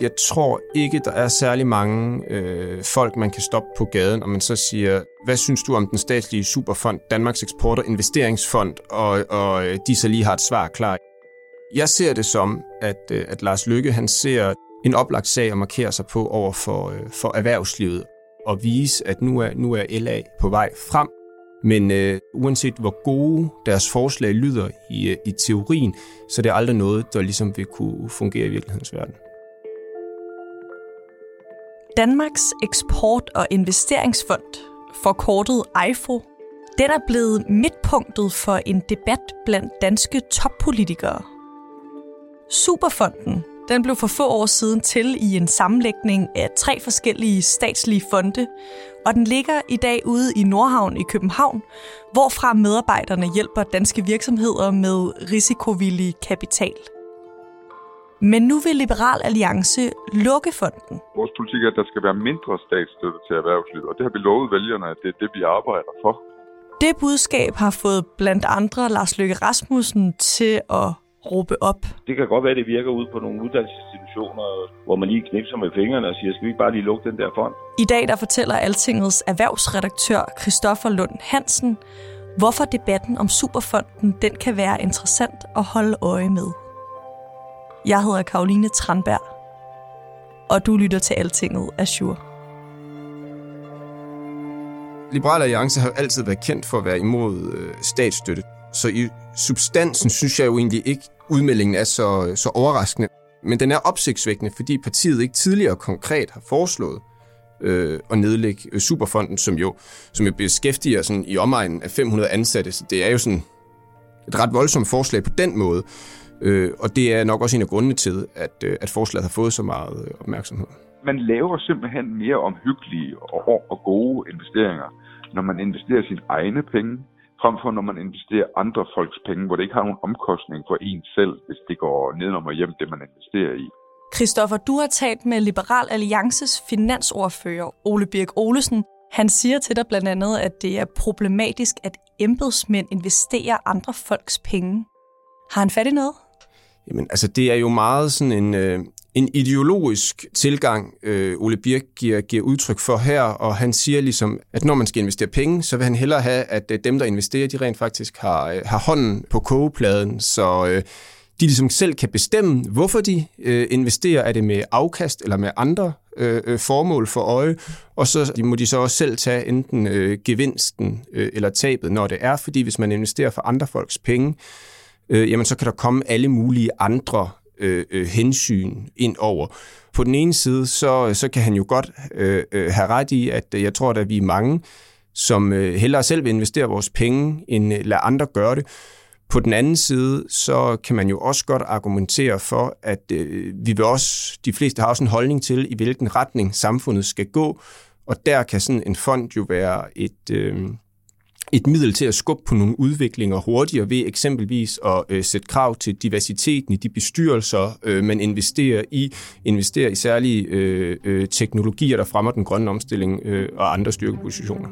Jeg tror ikke, der er særlig mange øh, folk, man kan stoppe på gaden, og man så siger, hvad synes du om den statslige superfond, Danmarks Eksport- og Investeringsfond, og, og øh, de så lige har et svar klar. Jeg ser det som, at, øh, at Lars Lykke han ser en oplagt sag at markere sig på over for, øh, for erhvervslivet, og vise, at nu er, nu er LA på vej frem. Men øh, uanset hvor gode deres forslag lyder i, i teorien, så det er aldrig noget, der ligesom vil kunne fungere i virkelighedens verden. Danmarks Eksport- og Investeringsfond, forkortet EIFO, den er blevet midtpunktet for en debat blandt danske toppolitikere. Superfonden den blev for få år siden til i en sammenlægning af tre forskellige statslige fonde, og den ligger i dag ude i Nordhavn i København, hvorfra medarbejderne hjælper danske virksomheder med risikovillig kapital. Men nu vil Liberal Alliance lukke fonden. Vores politik er, at der skal være mindre statsstøtte til erhvervslivet, og det har vi lovet vælgerne, at det er det, vi arbejder for. Det budskab har fået blandt andre Lars Løkke Rasmussen til at råbe op. Det kan godt være, at det virker ud på nogle uddannelsesinstitutioner, hvor man lige knipser med fingrene og siger, skal vi ikke bare lige lukke den der fond? I dag der fortæller Altingets erhvervsredaktør Christoffer Lund Hansen, hvorfor debatten om Superfonden den kan være interessant at holde øje med. Jeg hedder Karoline Tranberg, og du lytter til Altinget Azure. Liberal Alliance har altid været kendt for at være imod øh, statsstøtte. Så i substansen synes jeg jo egentlig ikke, udmeldingen er så, så overraskende. Men den er opsigtsvækkende, fordi partiet ikke tidligere konkret har foreslået øh, at nedlægge øh, Superfonden, som jo, som jo beskæftiger sådan i omegnen af 500 ansatte. Så det er jo sådan et ret voldsomt forslag på den måde. Øh, og det er nok også en af grundene til, at, øh, at forslaget har fået så meget øh, opmærksomhed. Man laver simpelthen mere omhyggelige og, og gode investeringer, når man investerer sine egne penge, frem for når man investerer andre folks penge, hvor det ikke har nogen omkostning for en selv, hvis det går nedenom og hjem, det man investerer i. Christoffer, du har talt med Liberal Alliances finansordfører Ole Birk Olesen. Han siger til dig blandt andet, at det er problematisk, at embedsmænd investerer andre folks penge. Har han fat i noget? Jamen, altså det er jo meget sådan en, øh, en ideologisk tilgang, øh, Ole Birk giver, giver udtryk for her, og han siger ligesom, at når man skal investere penge, så vil han hellere have, at øh, dem, der investerer, de rent faktisk har, øh, har hånden på kogepladen, så øh, de ligesom selv kan bestemme, hvorfor de øh, investerer. Er det med afkast eller med andre øh, øh formål for øje? Og så må de så også selv tage enten øh, gevinsten øh, eller tabet, når det er, fordi hvis man investerer for andre folks penge, øh, jamen så kan der komme alle mulige andre øh, øh, hensyn ind over. På den ene side, så, så kan han jo godt øh, øh have ret i, at øh, jeg tror, at vi er mange, som øh, hellere selv vil investere vores penge, end øh, lade andre gøre det. På den anden side, så kan man jo også godt argumentere for, at øh, vi vil også, de fleste har også en holdning til, i hvilken retning samfundet skal gå, og der kan sådan en fond jo være et, øh, et middel til at skubbe på nogle udviklinger hurtigere ved eksempelvis at øh, sætte krav til diversiteten i de bestyrelser, øh, man investerer i, investerer i særlige øh, øh, teknologier, der fremmer den grønne omstilling øh, og andre styrkepositioner.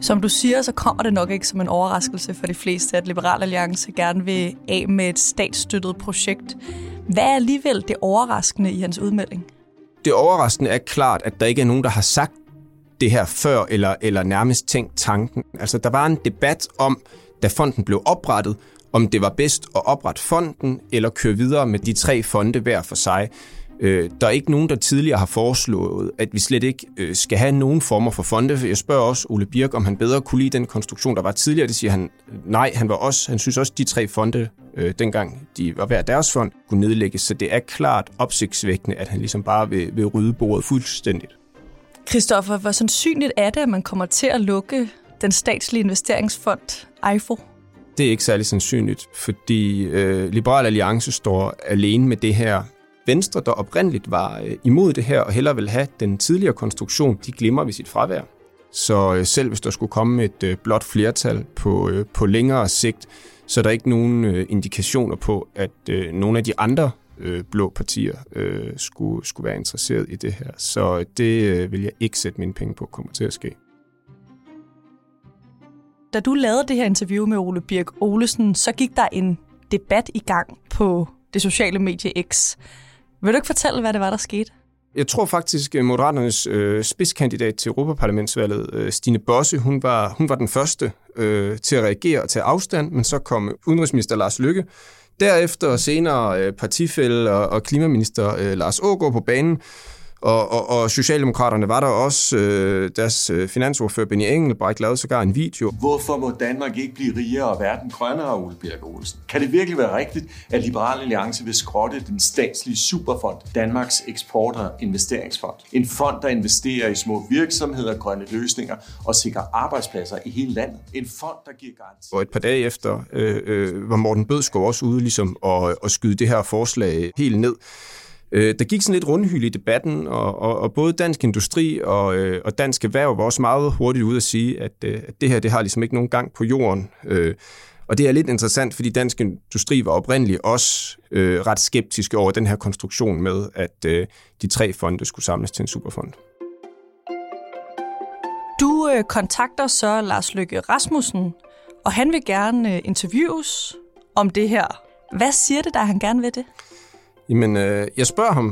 Som du siger, så kommer det nok ikke som en overraskelse for de fleste, at Liberal Alliance gerne vil af med et statsstøttet projekt. Hvad er alligevel det overraskende i hans udmelding? Det overraskende er klart, at der ikke er nogen, der har sagt det her før, eller, eller nærmest tænkt tanken. Altså, der var en debat om, da fonden blev oprettet, om det var bedst at oprette fonden, eller køre videre med de tre fonde hver for sig. Øh, der er ikke nogen, der tidligere har foreslået, at vi slet ikke øh, skal have nogen former for fonde. Jeg spørger også Ole Birk, om han bedre kunne lide den konstruktion, der var tidligere. Det siger han nej. Han, var også, han synes også, at de tre fonde, øh, dengang de var hver deres fond, kunne nedlægges. Så det er klart opsigtsvækkende, at han ligesom bare vil, vil rydde bordet fuldstændigt. Christoffer, hvor sandsynligt er det, at man kommer til at lukke den statslige investeringsfond, EIFO? Det er ikke særlig sandsynligt, fordi øh, Liberal Alliance står alene med det her. Venstre, der oprindeligt var øh, imod det her og hellere vil have den tidligere konstruktion, de glemmer ved sit fravær. Så øh, selv hvis der skulle komme et øh, blot flertal på, øh, på længere sigt, så er der ikke nogen øh, indikationer på, at øh, nogle af de andre øh, blå partier øh, skulle, skulle være interesseret i det her. Så det øh, vil jeg ikke sætte mine penge på kommer til at ske. Da du lavede det her interview med Ole Birk Olesen, så gik der en debat i gang på det sociale medie X. Vil du ikke fortælle, hvad det var, der skete? Jeg tror faktisk, at Moderaternes øh, spidskandidat til Europaparlamentsvalget, øh, Stine Bosse, hun var, hun var den første øh, til at reagere og tage afstand, men så kom udenrigsminister Lars Lykke derefter senere øh, partifælde og, og klimaminister øh, Lars Ågaard på banen, og, og, og Socialdemokraterne var der også, øh, deres øh, finansordfører Benny Engelbrecht lavede sågar en video. Hvorfor må Danmark ikke blive rigere og verden grønnere, Ole Birk Olsen? Kan det virkelig være rigtigt, at Liberal Alliance vil skrotte den statslige superfond, Danmarks Eksport- og Investeringsfond? En fond, der investerer i små virksomheder, grønne løsninger og sikrer arbejdspladser i hele landet. En fond, der giver garanti. Og et par dage efter øh, øh, var Morten Bødskov også ude ligesom at, at skyde det her forslag helt ned. Øh, der gik sådan lidt rundhyl i debatten, og, og, og både Dansk Industri og, øh, og Dansk Erhverv var også meget hurtigt ude at sige, at, øh, at det her det har ligesom ikke nogen gang på jorden. Øh, og det er lidt interessant, fordi Dansk Industri var oprindeligt også øh, ret skeptiske over den her konstruktion med, at øh, de tre fonde skulle samles til en superfond. Du øh, kontakter så Lars Løkke Rasmussen, og han vil gerne øh, interviews om det her. Hvad siger det, der han gerne vil det? Jamen, øh, jeg spørger ham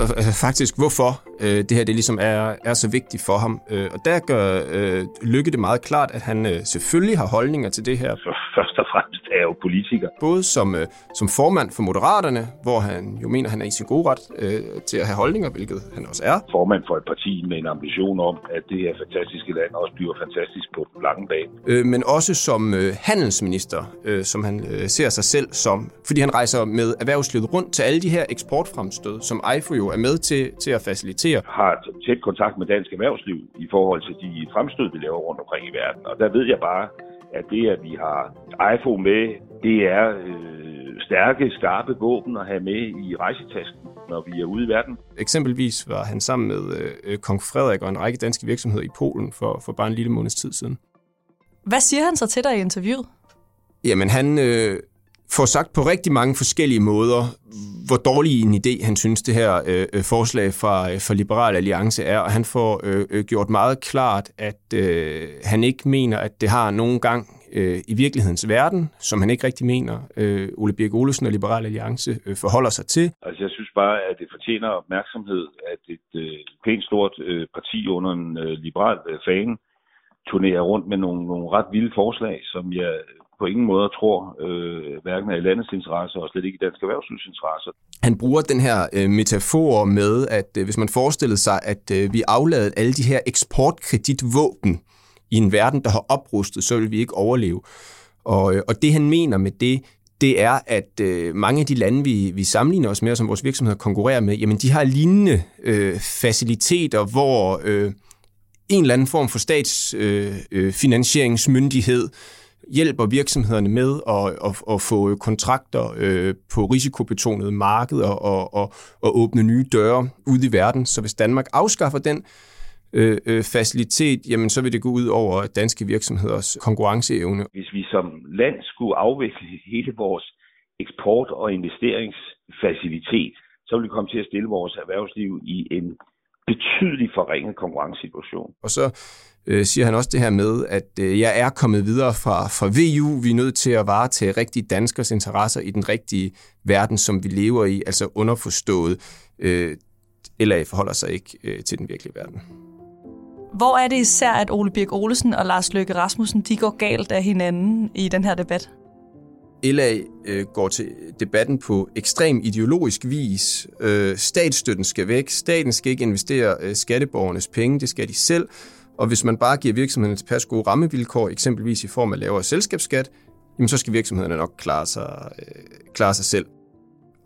øh, øh, faktisk, hvorfor øh, det her det ligesom er, er så vigtigt for ham. Øh, og der gør øh, Lykke det meget klart, at han øh, selvfølgelig har holdninger til det her. Så først og fremmest jo politiker. Både som, øh, som formand for Moderaterne, hvor han jo mener, han er i sin gode ret øh, til at have holdninger, hvilket han også er. Formand for et parti med en ambition om, at det her fantastiske land også bliver fantastisk på den lange bane. Øh, men også som øh, handelsminister, øh, som han øh, ser sig selv som. Fordi han rejser med erhvervslivet rundt til alle de her eksportfremstød, som EIFO jo er med til, til at facilitere. Har tæt kontakt med dansk erhvervsliv i forhold til de fremstød, vi laver rundt omkring i verden. Og der ved jeg bare, at det, at vi har iPhone med, det er øh, stærke, skarpe våben at have med i rejsetasken, når vi er ude i verden. Eksempelvis var han sammen med øh, kong Frederik og en række danske virksomheder i Polen for, for bare en lille måneds tid siden. Hvad siger han så til dig i interviewet? Jamen, han øh, får sagt på rigtig mange forskellige måder, hvor dårlig en idé han synes, det her øh, øh, forslag fra, øh, fra Liberal Alliance er, og han får øh, øh, gjort meget klart, at øh, han ikke mener, at det har nogen gang øh, i virkelighedens verden, som han ikke rigtig mener, øh, Ole Birk Olesen og Liberal Alliance øh, forholder sig til. Altså jeg synes bare, at det fortjener opmærksomhed, at et øh, pænt stort øh, parti under en øh, liberal øh, fane turnerer rundt med nogle, nogle ret vilde forslag, som jeg på ingen måde tror, øh, hverken er i landets interesse og slet ikke i dansk erhvervslivs interesse. Han bruger den her øh, metafor med, at øh, hvis man forestillede sig, at øh, vi afladede alle de her eksportkreditvåben i en verden, der har oprustet, så vil vi ikke overleve. Og, øh, og det han mener med det, det er, at øh, mange af de lande, vi, vi sammenligner os med, og som vores virksomheder konkurrerer med, jamen de har lignende øh, faciliteter, hvor øh, en eller anden form for statsfinansieringsmyndighed øh, øh, hjælper virksomhederne med at, at, at få kontrakter øh, på risikobetonede markeder og, og, og åbne nye døre ud i verden. Så hvis Danmark afskaffer den øh, øh, facilitet, jamen så vil det gå ud over danske virksomheders konkurrenceevne. Hvis vi som land skulle afvikle hele vores eksport- og investeringsfacilitet, så ville vi komme til at stille vores erhvervsliv i en betydelig forringet konkurrencesituation. Og så øh, siger han også det her med, at øh, jeg er kommet videre fra, fra VU. Vi er nødt til at varetage rigtige danskers interesser i den rigtige verden, som vi lever i, altså underforstået. Øh, LA forholder sig ikke øh, til den virkelige verden. Hvor er det især, at Ole Birk Olesen og Lars Løkke Rasmussen de går galt af hinanden i den her debat? LA øh, går til debatten på ekstrem ideologisk vis. Øh, statsstøtten skal væk. Staten skal ikke investere øh, skatteborgernes penge. Det skal de selv. Og hvis man bare giver virksomhederne tilpas gode rammevilkår, eksempelvis i form af lavere selskabsskat, jamen så skal virksomhederne nok klare sig, øh, klare sig selv.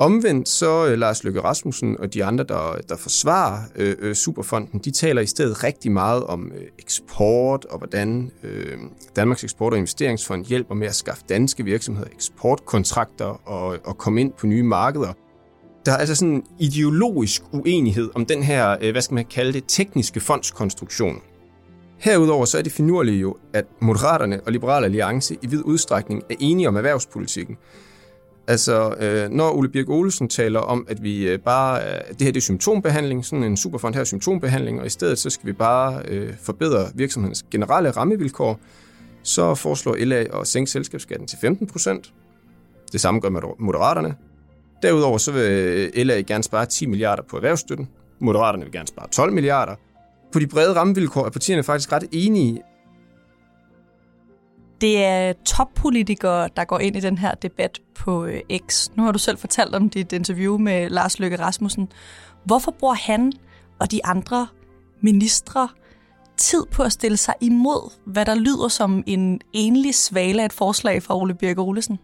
Omvendt så øh, Lars Løkke Rasmussen og de andre, der, der forsvarer øh, øh, Superfonden, de taler i stedet rigtig meget om øh, eksport og hvordan øh, Danmarks Eksport- og Investeringsfond hjælper med at skaffe danske virksomheder eksportkontrakter og, og komme ind på nye markeder. Der er altså sådan en ideologisk uenighed om den her, øh, hvad skal man kalde det, tekniske fondskonstruktion. Herudover så er det finurlige jo, at Moderaterne og Liberale Alliance i vid udstrækning er enige om erhvervspolitikken. Altså, øh, når Ole Birk Olesen taler om, at vi øh, bare, øh, det her det er symptombehandling, sådan en superfond her er symptombehandling, og i stedet så skal vi bare øh, forbedre virksomhedens generelle rammevilkår, så foreslår LA at sænke selskabsskatten til 15 procent. Det samme gør Moderaterne. Derudover så vil øh, LA gerne spare 10 milliarder på erhvervsstøtten. Moderaterne vil gerne spare 12 milliarder. På de brede rammevilkår er partierne faktisk ret enige. Det er toppolitikere, der går ind i den her debat på øh, X. Nu har du selv fortalt om dit interview med Lars Løkke Rasmussen. Hvorfor bruger han og de andre ministre tid på at stille sig imod, hvad der lyder som en enlig svale af et forslag fra Ole Birk Olesen?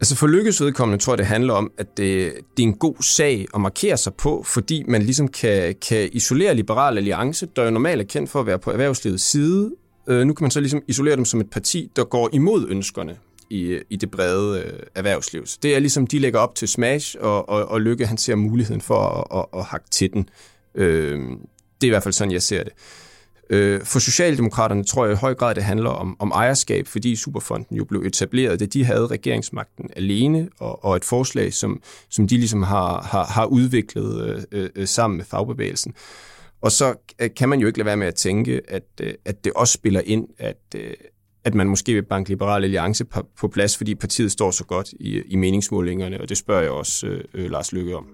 Altså for Lykkes vedkommende tror jeg, det handler om, at det, det er en god sag at markere sig på, fordi man ligesom kan, kan isolere Liberal Alliance, der jo normalt er kendt for at være på erhvervslivets side. Øh, nu kan man så ligesom isolere dem som et parti, der går imod ønskerne i, i det brede øh, erhvervsliv. Så det er ligesom, de lægger op til Smash, og, og, og Lykke han ser muligheden for at, at, at hakke til den. Øh, det er i hvert fald sådan, jeg ser det. Øh, for Socialdemokraterne tror jeg i høj grad, det handler om, om ejerskab, fordi Superfonden jo blev etableret, da de havde regeringsmagten alene, og, og et forslag, som, som de ligesom har, har, har udviklet øh, øh, øh sammen med fagbevægelsen. Og så øh, kan man jo ikke lade være med at tænke, at, øh, at det også spiller ind, at, øh, at man måske vil banke Liberal Alliance på, plads, fordi partiet står så godt i, i meningsmålingerne, og det spørger jeg også øh, Lars Lykke om.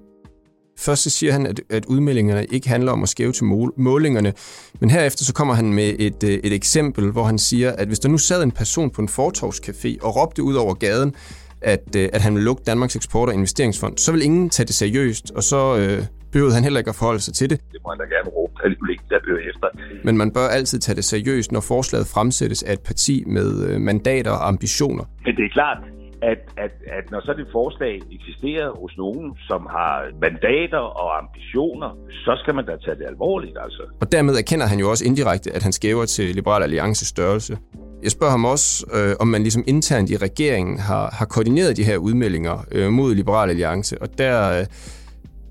Først så siger han, at, at udmeldingerne ikke handler om at skæve til målingerne, men herefter så kommer han med et, et eksempel, hvor han siger, at hvis der nu sad en person på en fortorvscafé og råbte ud over gaden, at, at han vil lukke Danmarks Eksport- og Investeringsfond, så vil ingen tage det seriøst, og så øh, behøvede han heller ikke at forholde sig til det. Det må han da gerne råbe, alligevel ikke der efter. Men man bør altid tage det seriøst, når forslaget fremsættes af et parti med øh, mandater og ambitioner. Men det er klart, at, at, at når sådan et forslag eksisterer hos nogen, som har mandater og ambitioner, så skal man da tage det alvorligt, altså. Og dermed erkender han jo også indirekte, at han skæver til Liberal Alliances størrelse. Jeg spørger ham også, øh, om man ligesom internt i regeringen har, har koordineret de her udmeldinger øh, mod Liberal Alliance, og der, øh,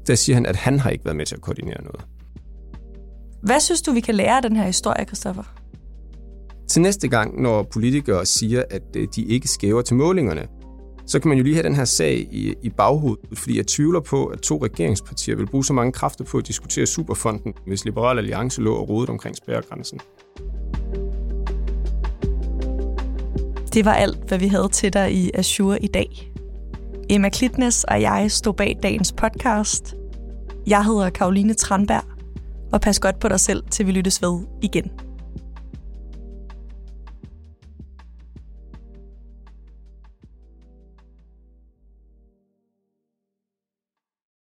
der siger han, at han har ikke været med til at koordinere noget. Hvad synes du, vi kan lære af den her historie, Christoffer? Til næste gang, når politikere siger, at øh, de ikke skæver til målingerne, så kan man jo lige have den her sag i, i baghovedet, fordi jeg tvivler på, at to regeringspartier vil bruge så mange kræfter på at diskutere Superfonden, hvis Liberal Alliance lå og rodet omkring spærregrænsen. Det var alt, hvad vi havde til dig i Azure i dag. Emma Klitnes og jeg stod bag dagens podcast. Jeg hedder Karoline Tranberg, og pas godt på dig selv, til vi lyttes ved igen.